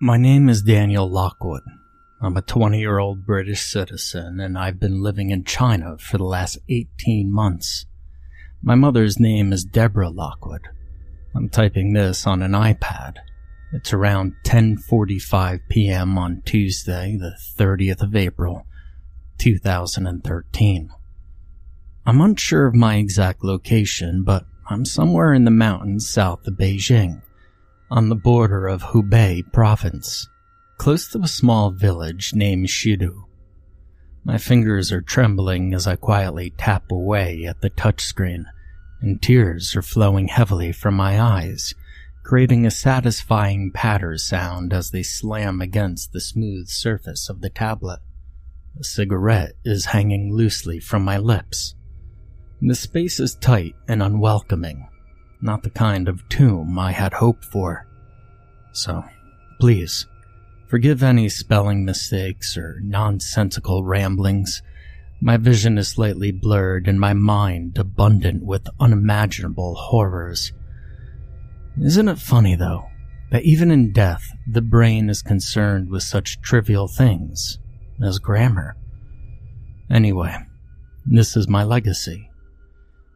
My name is Daniel Lockwood. I'm a 20 year old British citizen and I've been living in China for the last 18 months. My mother's name is Deborah Lockwood. I'm typing this on an iPad. It's around 10:45 p.m. on Tuesday, the 30th of April, 2013. I'm unsure of my exact location, but I'm somewhere in the mountains south of Beijing on the border of Hebei province, close to a small village named Shidu. My fingers are trembling as I quietly tap away at the touchscreen, and tears are flowing heavily from my eyes, creating a satisfying patter sound as they slam against the smooth surface of the tablet. A cigarette is hanging loosely from my lips. The space is tight and unwelcoming, not the kind of tomb I had hoped for. So, please, forgive any spelling mistakes or nonsensical ramblings. My vision is slightly blurred and my mind abundant with unimaginable horrors. Isn't it funny, though, that even in death, the brain is concerned with such trivial things as grammar? Anyway, this is my legacy.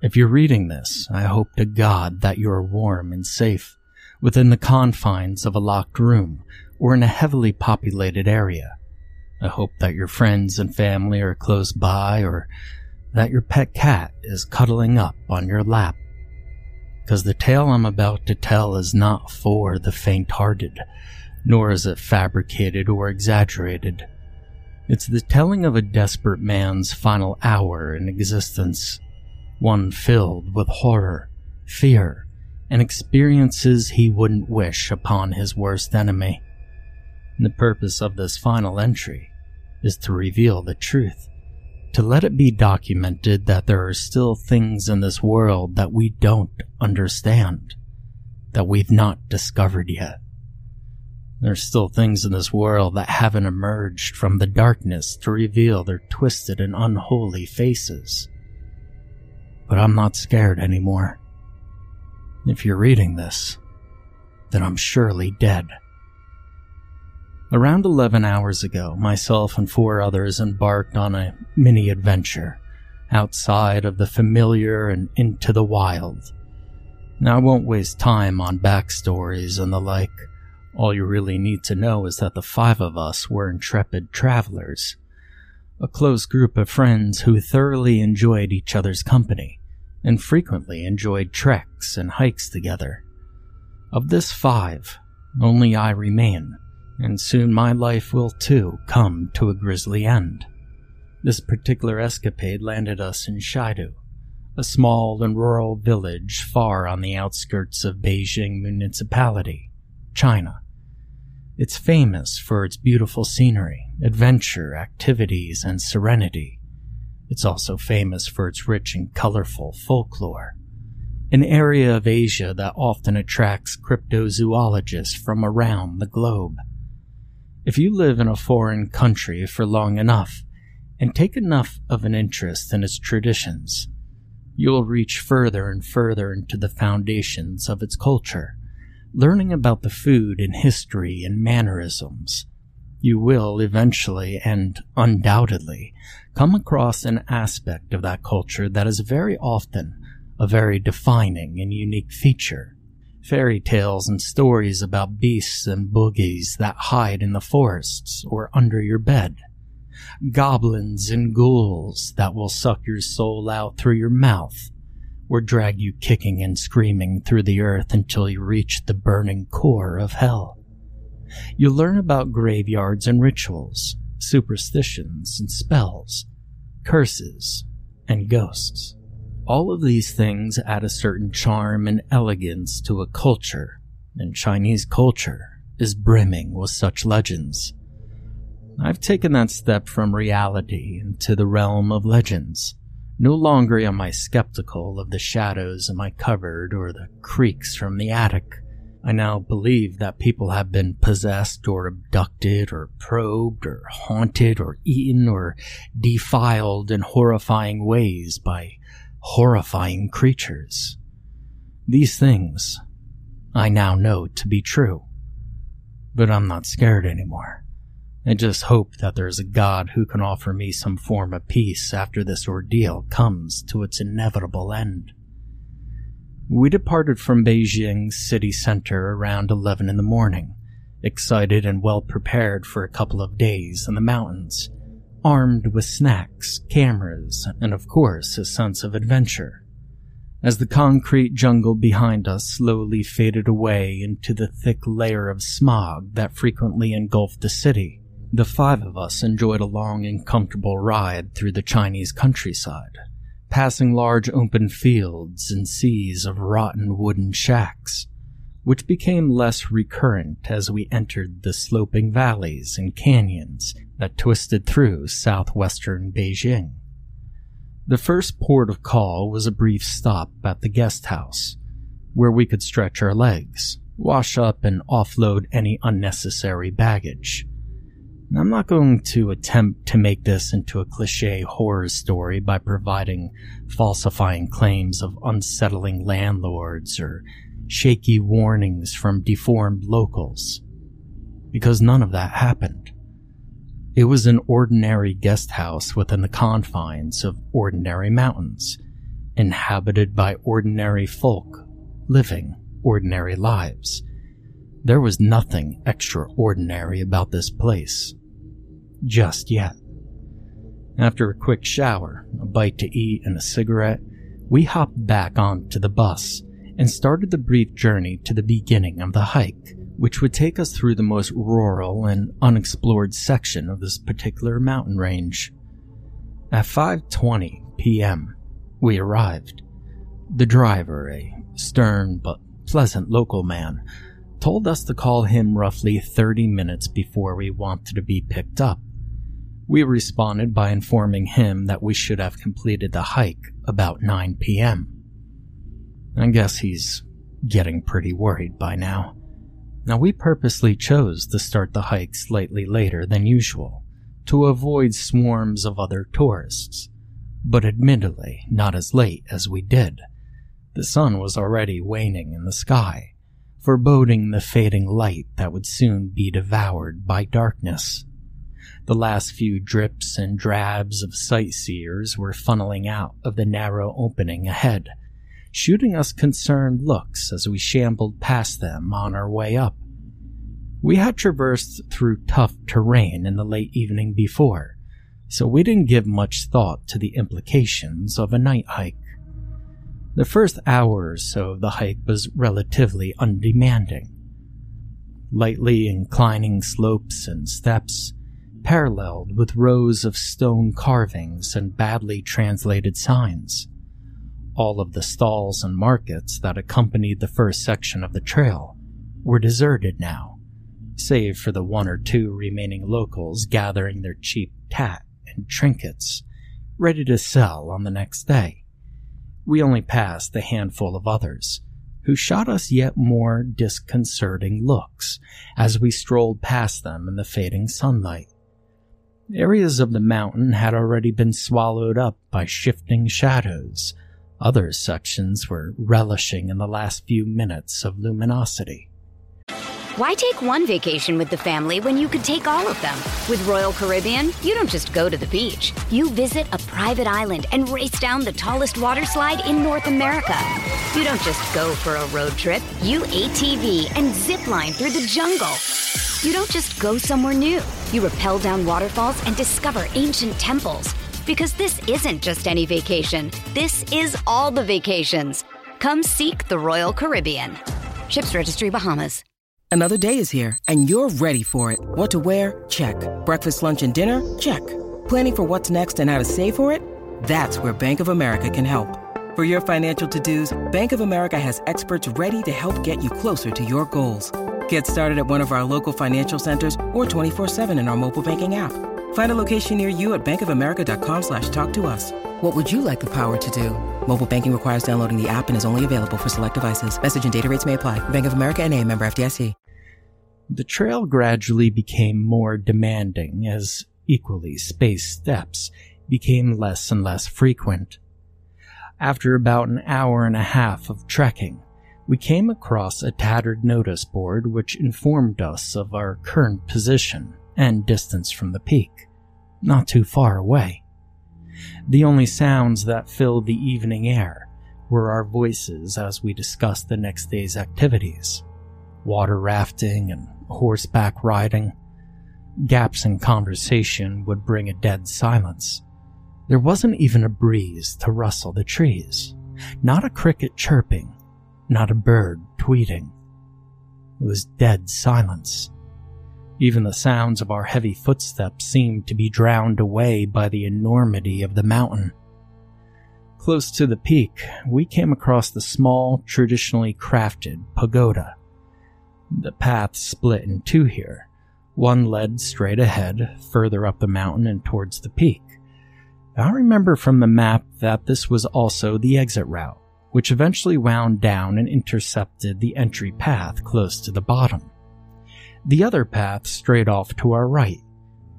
If you're reading this, I hope to God that you're warm and safe within the confines of a locked room or in a heavily populated area. I hope that your friends and family are close by or that your pet cat is cuddling up on your lap. Because the tale I'm about to tell is not for the faint hearted, nor is it fabricated or exaggerated. It's the telling of a desperate man's final hour in existence one filled with horror, fear, and experiences he wouldn't wish upon his worst enemy. The purpose of this final entry is to reveal the truth, to let it be documented that there are still things in this world that we don't understand, that we've not discovered yet. There's still things in this world that haven't emerged from the darkness to reveal their twisted and unholy faces but I'm not scared anymore. If you're reading this, then I'm surely dead. Around 11 hours ago, myself and four others embarked on a mini adventure outside of the familiar and into the wild. Now, I won't waste time on backstories and the like. All you really need to know is that the five of us were intrepid travelers, a close group of friends who thoroughly enjoyed each other's company and frequently enjoyed treks and hikes together. Of this five, only I remain, and soon my life will too come to a grisly end. This particular escapade landed us in Shidu, a small and rural village far on the outskirts of Beijing Municipality, China. It's famous for its beautiful scenery, adventure, activities, and serenity. It's also famous for its rich and colorful folklore. An area of Asia that often attracts cryptozoologists from around the globe. If you live in a foreign country for long enough and take enough of an interest in its traditions, you will reach further and further into the foundations of its culture, learning about the food and history and mannerisms you will eventually and undoubtedly come across an aspect of that culture that is very often a very defining and unique feature. Fairy tales and stories about beasts and boogies that hide in the forests or under your bed. Goblins and ghouls that will suck your soul out through your mouth or drag you kicking and screaming through the earth until you reach the burning core of hell. You learn about graveyards and rituals, superstitions and spells, curses and ghosts. All of these things add a certain charm and elegance to a culture, and Chinese culture is brimming with such legends. I've taken that step from reality into the realm of legends. No longer am I skeptical of the shadows in my cupboard or the creaks from the attic. I now believe that people have been possessed or abducted or probed or haunted or eaten or defiled in horrifying ways by horrifying creatures. These things I now know to be true. But I'm not scared anymore. I just hope that there's a God who can offer me some form of peace after this ordeal comes to its inevitable end. We departed from Beijing's city center around 11 in the morning, excited and well prepared for a couple of days in the mountains armed with snacks, cameras, and of course a sense of adventure. As the concrete jungle behind us slowly faded away into the thick layer of smog that frequently engulfed the city, the five of us enjoyed a long and comfortable ride through the Chinese countryside, passing large open fields and seas of rotten wooden shacks, which became less recurrent as we entered the sloping valleys and canyons that twisted through southwestern Beijing. The first port of call was a brief stop at the guest house, where we could stretch our legs, wash up, and offload any unnecessary baggage. I'm not going to attempt to make this into a cliche horror story by providing falsifying claims of unsettling landlords or shaky warnings from deformed locals, because none of that happened. It was an ordinary guest house within the confines of ordinary mountains, inhabited by ordinary folk, living ordinary lives. There was nothing extraordinary about this place. Just yet. After a quick shower, a bite to eat, and a cigarette, we hopped back onto the bus and started the brief journey to the beginning of the hike which would take us through the most rural and unexplored section of this particular mountain range. At 5:20 p.m., we arrived. The driver, a stern but pleasant local man, told us to call him roughly 30 minutes before we wanted to be picked up. We responded by informing him that we should have completed the hike about 9 p.m. I guess he's getting pretty worried by now. Now, we purposely chose to start the hike slightly later than usual to avoid swarms of other tourists, but admittedly not as late as we did. The sun was already waning in the sky, foreboding the fading light that would soon be devoured by darkness. The last few drips and drabs of sightseers were funneling out of the narrow opening ahead shooting us concerned looks as we shambled past them on our way up. We had traversed through tough terrain in the late evening before, so we didn't give much thought to the implications of a night hike. The first hour or so of the hike was relatively undemanding. Lightly inclining slopes and steps, paralleled with rows of stone carvings and badly translated signs. All of the stalls and markets that accompanied the first section of the trail were deserted now, save for the one or two remaining locals gathering their cheap tat and trinkets, ready to sell on the next day. We only passed a handful of others, who shot us yet more disconcerting looks as we strolled past them in the fading sunlight. Areas of the mountain had already been swallowed up by shifting shadows, other sections were relishing in the last few minutes of luminosity. Why take one vacation with the family when you could take all of them? With Royal Caribbean, you don't just go to the beach. You visit a private island and race down the tallest water slide in North America. You don't just go for a road trip. You ATV and zip line through the jungle. You don't just go somewhere new. You rappel down waterfalls and discover ancient temples. Because this isn't just any vacation. This is all the vacations. Come seek the Royal Caribbean. Ships Registry Bahamas. Another day is here, and you're ready for it. What to wear? Check. Breakfast, lunch, and dinner? Check. Planning for what's next and how to save for it? That's where Bank of America can help. For your financial to-dos, Bank of America has experts ready to help get you closer to your goals. Get started at one of our local financial centers or 24-7 in our mobile banking app. Find a location near you at bankofamerica.com slash talk to us. What would you like the power to do? Mobile banking requires downloading the app and is only available for select devices. Message and data rates may apply. Bank of America and a member FDIC. The trail gradually became more demanding as equally spaced steps became less and less frequent. After about an hour and a half of trekking, we came across a tattered notice board which informed us of our current position and distance from the peak, not too far away. The only sounds that filled the evening air were our voices as we discussed the next day's activities water rafting and horseback riding. Gaps in conversation would bring a dead silence. There wasn't even a breeze to rustle the trees, not a cricket chirping, not a bird tweeting. It was dead silence. Even the sounds of our heavy footsteps seemed to be drowned away by the enormity of the mountain. Close to the peak, we came across the small, traditionally crafted pagoda. The path split in two here. One led straight ahead, further up the mountain and towards the peak. I remember from the map that this was also the exit route, which eventually wound down and intercepted the entry path close to the bottom. The other path straight off to our right.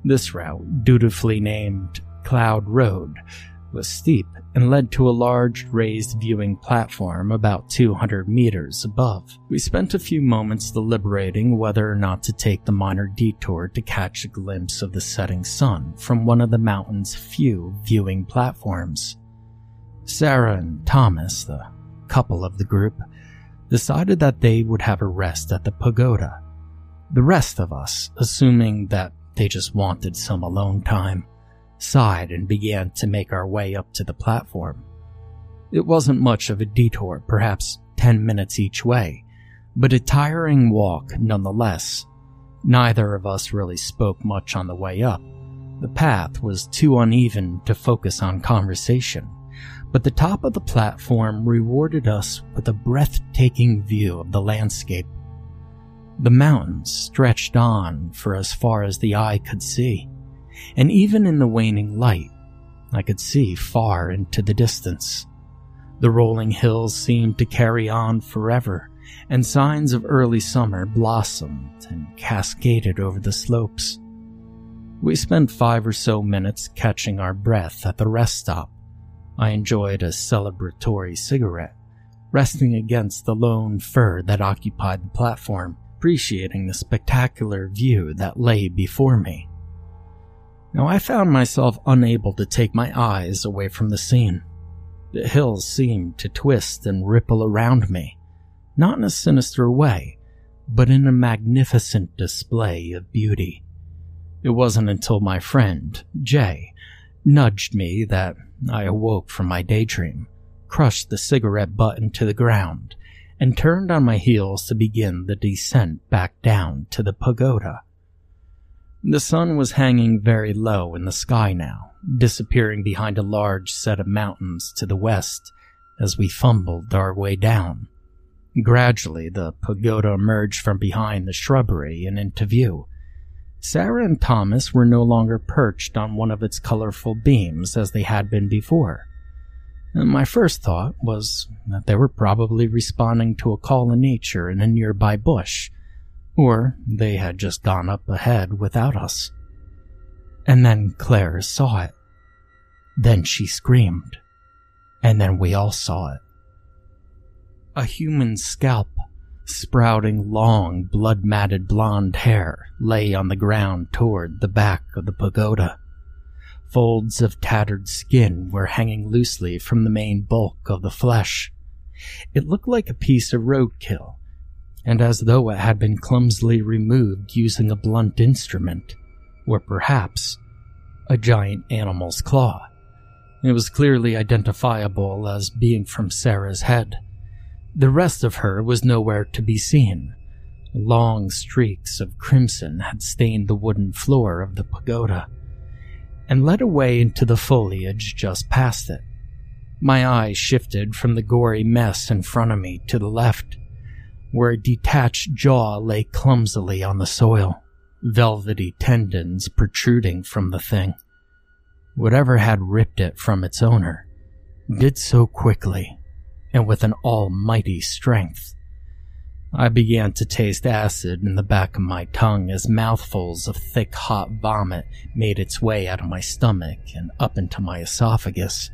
This route, dutifully named Cloud Road, was steep and led to a large raised viewing platform about 200 meters above. We spent a few moments deliberating whether or not to take the minor detour to catch a glimpse of the setting sun from one of the mountain's few viewing platforms. Sarah and Thomas, the couple of the group, decided that they would have a rest at the pagoda. The rest of us, assuming that they just wanted some alone time, sighed and began to make our way up to the platform. It wasn't much of a detour, perhaps 10 minutes each way, but a tiring walk nonetheless. Neither of us really spoke much on the way up. The path was too uneven to focus on conversation, but the top of the platform rewarded us with a breathtaking view of the landscape. The mountains stretched on for as far as the eye could see and even in the waning light, I could see far into the distance. The rolling hills seemed to carry on forever, and signs of early summer blossomed and cascaded over the slopes. We spent five or so minutes catching our breath at the rest stop. I enjoyed a celebratory cigarette, resting against the lone fir that occupied the platform, appreciating the spectacular view that lay before me. Now I found myself unable to take my eyes away from the scene. The hills seemed to twist and ripple around me, not in a sinister way, but in a magnificent display of beauty. It wasn't until my friend, Jay, nudged me that I awoke from my daydream, crushed the cigarette butt into the ground, and turned on my heels to begin the descent back down to the pagoda. The sun was hanging very low in the sky now, disappearing behind a large set of mountains to the west as we fumbled our way down. Gradually, the pagoda emerged from behind the shrubbery and into view. Sarah and Thomas were no longer perched on one of its colorful beams as they had been before. And my first thought was that they were probably responding to a call in nature in a nearby bush or they had just gone up ahead without us. And then Claire saw it. Then she screamed. And then we all saw it. A human scalp, Sprouting long, blood matted blonde hair lay on the ground toward the back of the pagoda. Folds of tattered skin were hanging loosely from the main bulk of the flesh. It looked like a piece of roadkill, and as though it had been clumsily removed using a blunt instrument, or perhaps a giant animal's claw. It was clearly identifiable as being from Sarah's head. The rest of her was nowhere to be seen. Long streaks of crimson had stained the wooden floor of the pagoda and led away into the foliage just past it. My eyes shifted from the gory mess in front of me to the left, where a detached jaw lay clumsily on the soil, velvety tendons protruding from the thing. Whatever had ripped it from its owner did so quickly and with an almighty strength. I began to taste acid in the back of my tongue as mouthfuls of thick hot vomit made its way out of my stomach and up into my esophagus.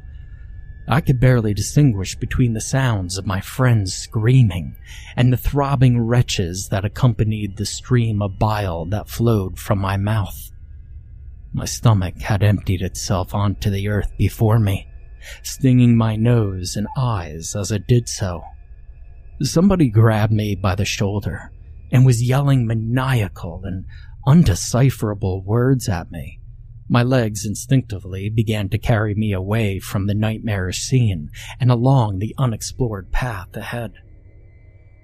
I could barely distinguish between the sounds of my friends screaming and the throbbing retches that accompanied the stream of bile that flowed from my mouth. My stomach had emptied itself onto the earth before me, stinging my nose and eyes as it did so. Somebody grabbed me by the shoulder and was yelling maniacal and undecipherable words at me. My legs instinctively began to carry me away from the nightmarish scene and along the unexplored path ahead.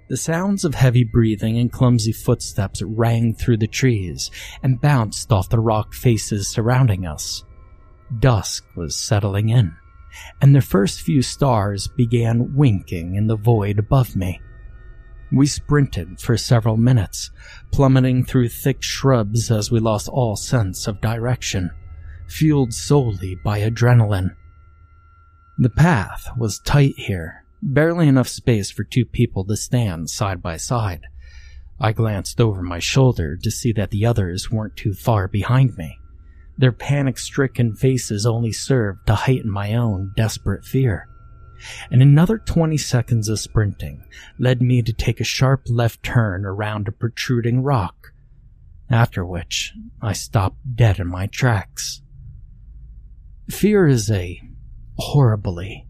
The sounds of heavy breathing and clumsy footsteps rang through the trees and bounced off the rock faces surrounding us. Dusk was settling in, and the first few stars began winking in the void above me. We sprinted for several minutes, plummeting through thick shrubs as we lost all sense of direction, fueled solely by adrenaline. The path was tight here, barely enough space for two people to stand side by side. I glanced over my shoulder to see that the others weren't too far behind me. Their panic stricken faces only served to heighten my own desperate fear. And another 20 seconds of sprinting led me to take a sharp left turn around a protruding rock, after which I stopped dead in my tracks. Fear is a horribly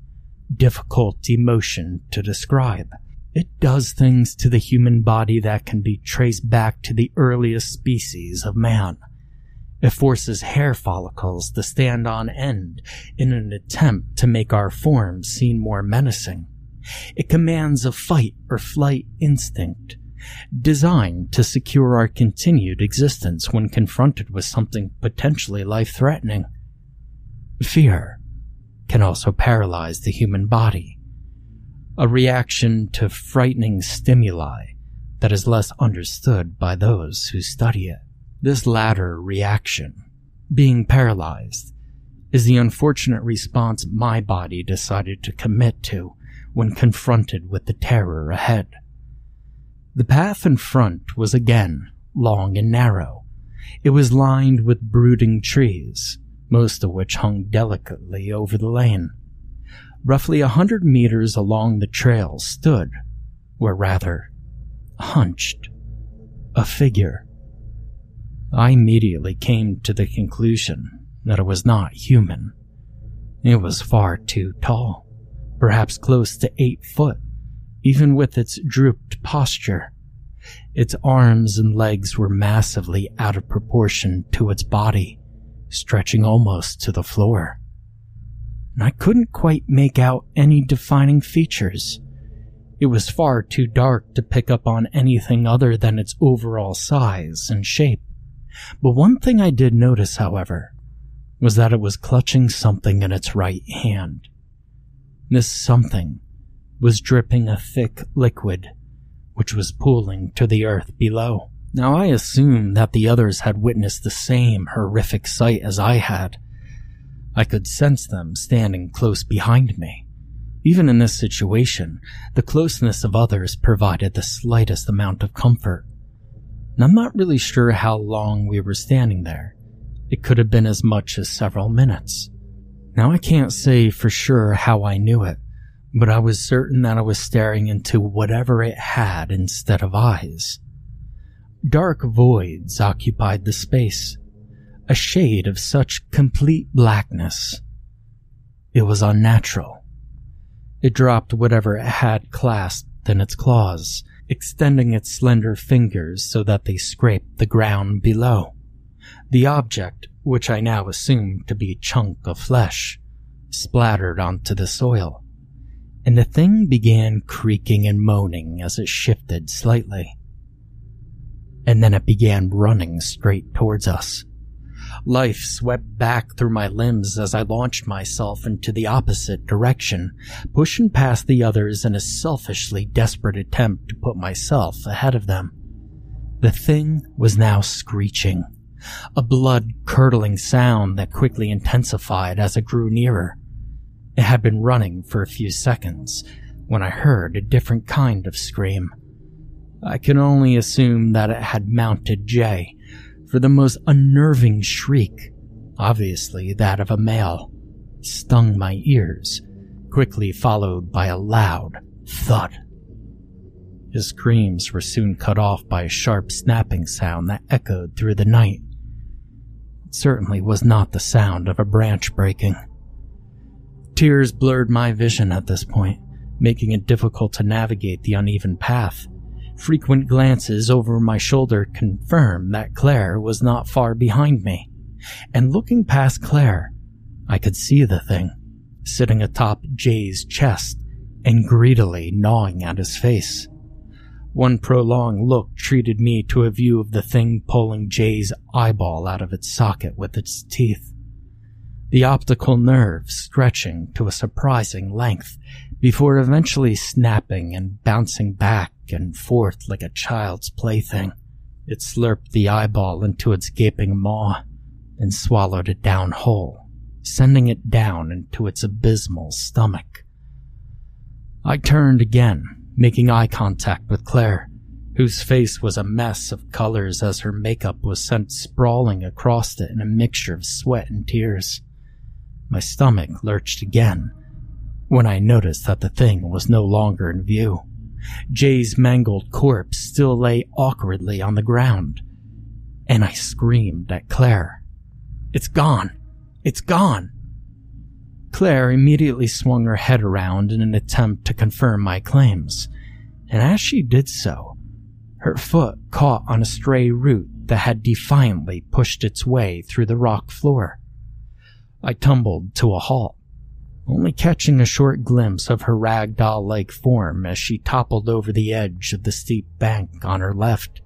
difficult emotion to describe. It does things to the human body that can be traced back to the earliest species of man. It forces hair follicles to stand on end in an attempt to make our forms seem more menacing. It commands a fight or flight instinct, designed to secure our continued existence when confronted with something potentially life threatening. Fear can also paralyze the human body, a reaction to frightening stimuli that is less understood by those who study it. This latter reaction, being paralyzed, is the unfortunate response my body decided to commit to when confronted with the terror ahead. The path in front was again long and narrow. It was lined with brooding trees, most of which hung delicately over the lane. Roughly a hundred meters along the trail stood, or rather, hunched, a figure. I immediately came to the conclusion that it was not human. It was far too tall, perhaps close to eight foot, even with its drooped posture. Its arms and legs were massively out of proportion to its body stretching almost to the floor. And I couldn't quite make out any defining features. It was far too dark to pick up on anything other than its overall size and shape. But one thing I did notice, however, was that it was clutching something in its right hand. This something was dripping a thick liquid, which was pooling to the earth below. Now I assume that the others had witnessed the same horrific sight as I had. I could sense them standing close behind me. Even in this situation, the closeness of others provided the slightest amount of comfort. And I'm not really sure how long we were standing there. It could have been as much as several minutes. Now I can't say for sure how I knew it, but I was certain that I was staring into whatever it had instead of eyes. Dark voids occupied the space, a shade of such complete blackness. It was unnatural. It dropped whatever it had clasped in its claws, extending its slender fingers so that they scraped the ground below. The object, which I now assumed to be a chunk of flesh, splattered onto the soil, and the thing began creaking and moaning as it shifted slightly. And then it began running straight towards us. Life swept back through my limbs as I launched myself into the opposite direction, pushing past the others in a selfishly desperate attempt to put myself ahead of them. The thing was now screeching, a blood curdling sound that quickly intensified as it grew nearer. It had been running for a few seconds when I heard a different kind of scream. I can only assume that it had mounted Jay, for the most unnerving shriek, obviously that of a male, stung my ears, quickly followed by a loud thud. His screams were soon cut off by a sharp snapping sound that echoed through the night. It certainly was not the sound of a branch breaking. Tears blurred my vision at this point, making it difficult to navigate the uneven path. Frequent glances over my shoulder confirmed that Claire was not far behind me, and looking past Claire, I could see the thing, sitting atop Jay's chest and greedily gnawing at his face. One prolonged look treated me to a view of the thing pulling Jay's eyeball out of its socket with its teeth. The optical nerve stretching to a surprising length before eventually snapping and bouncing back and forth like a child's plaything. It slurped the eyeball into its gaping maw and swallowed it down whole, sending it down into its abysmal stomach. I turned again, making eye contact with Claire, whose face was a mess of colors as her makeup was sent sprawling across it in a mixture of sweat and tears. My stomach lurched again when I noticed that the thing was no longer in view. Jay's mangled corpse still lay awkwardly on the ground, and I screamed at Claire. It's gone! It's gone! Claire immediately swung her head around in an attempt to confirm my claims, and as she did so, her foot caught on a stray root that had defiantly pushed its way through the rock floor. I tumbled to a halt only catching a short glimpse of her ragdoll like form as she toppled over the edge of the steep bank on her left.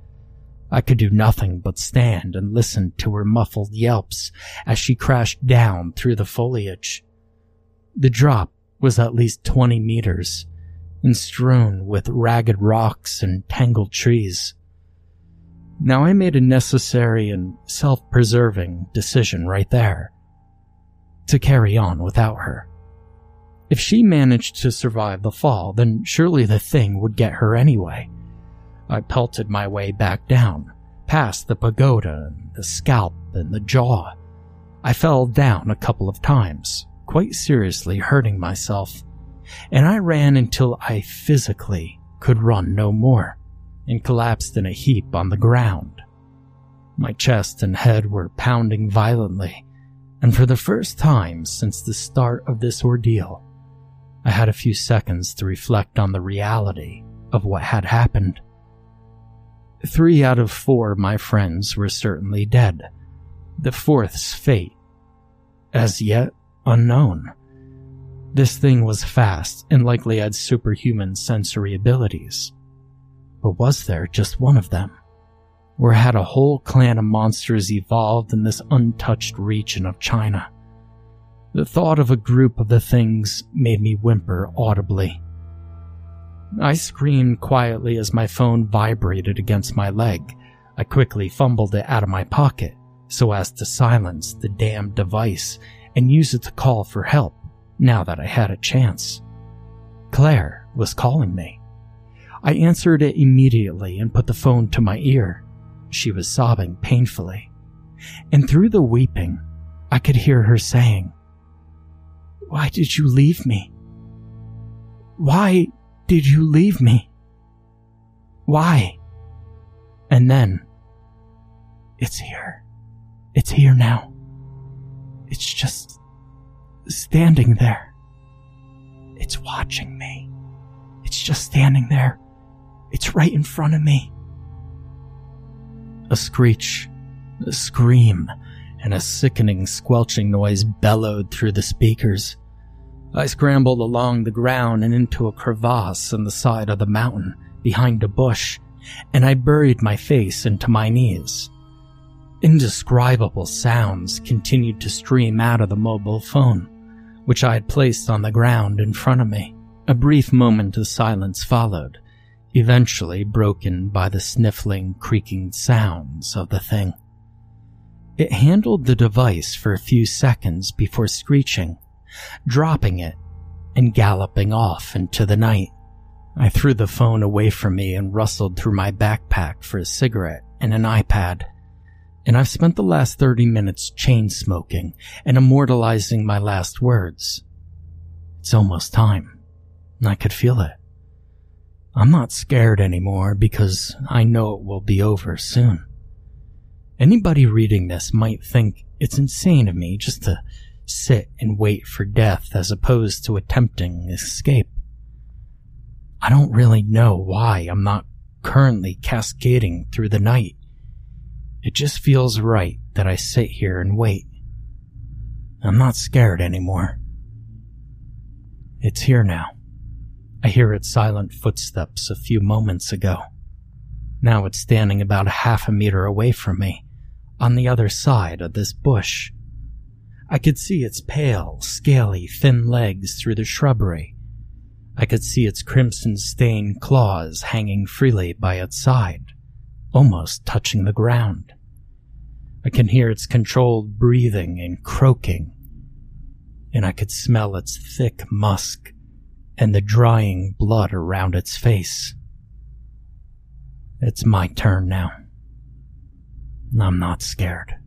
I could do nothing but stand and listen to her muffled yelps as she crashed down through the foliage. The drop was at least 20 meters and strewn with ragged rocks and tangled trees. Now I made a necessary and self-preserving decision right there to carry on without her. If she managed to survive the fall, then surely the thing would get her anyway. I pelted my way back down, past the pagoda and the scalp and the jaw. I fell down a couple of times, quite seriously hurting myself, and I ran until I physically could run no more and collapsed in a heap on the ground. My chest and head were pounding violently, and for the first time since the start of this ordeal, I had a few seconds to reflect on the reality of what had happened. Three out of four of my friends were certainly dead. The fourth's fate, as yet unknown. This thing was fast and likely had superhuman sensory abilities. But was there just one of them? Or had a whole clan of monsters evolved in this untouched region of China? The thought of a group of the things made me whimper audibly. I screamed quietly as my phone vibrated against my leg. I quickly fumbled it out of my pocket so as to silence the damned device and use it to call for help now that I had a chance. Claire was calling me. I answered it immediately and put the phone to my ear. She was sobbing painfully. And through the weeping, I could hear her saying, why did you leave me? Why did you leave me? Why? And then, it's here. It's here now. It's just standing there. It's watching me. It's just standing there. It's right in front of me. A screech, a scream, and a sickening squelching noise bellowed through the speakers. I scrambled along the ground and into a crevasse in the side of the mountain behind a bush, and I buried my face into my knees. Indescribable sounds continued to stream out of the mobile phone, which I had placed on the ground in front of me. A brief moment of silence followed, eventually broken by the sniffling, creaking sounds of the thing. It handled the device for a few seconds before screeching, dropping it and galloping off into the night. I threw the phone away from me and rustled through my backpack for a cigarette and an iPad. And I've spent the last 30 minutes chain smoking and immortalizing my last words. It's almost time. I could feel it. I'm not scared anymore because I know it will be over soon. Anybody reading this might think it's insane of me just to sit and wait for death as opposed to attempting escape. I don't really know why I'm not currently cascading through the night. It just feels right that I sit here and wait. I'm not scared anymore. It's here now. I hear its silent footsteps a few moments ago. Now it's standing about a half a meter away from me, on the other side of this bush. I could see its pale, scaly, thin legs through the shrubbery. I could see its crimson stained claws hanging freely by its side, almost touching the ground. I can hear its controlled breathing and croaking, and I could smell its thick musk and the drying blood around its face. It's my turn now. I'm not scared.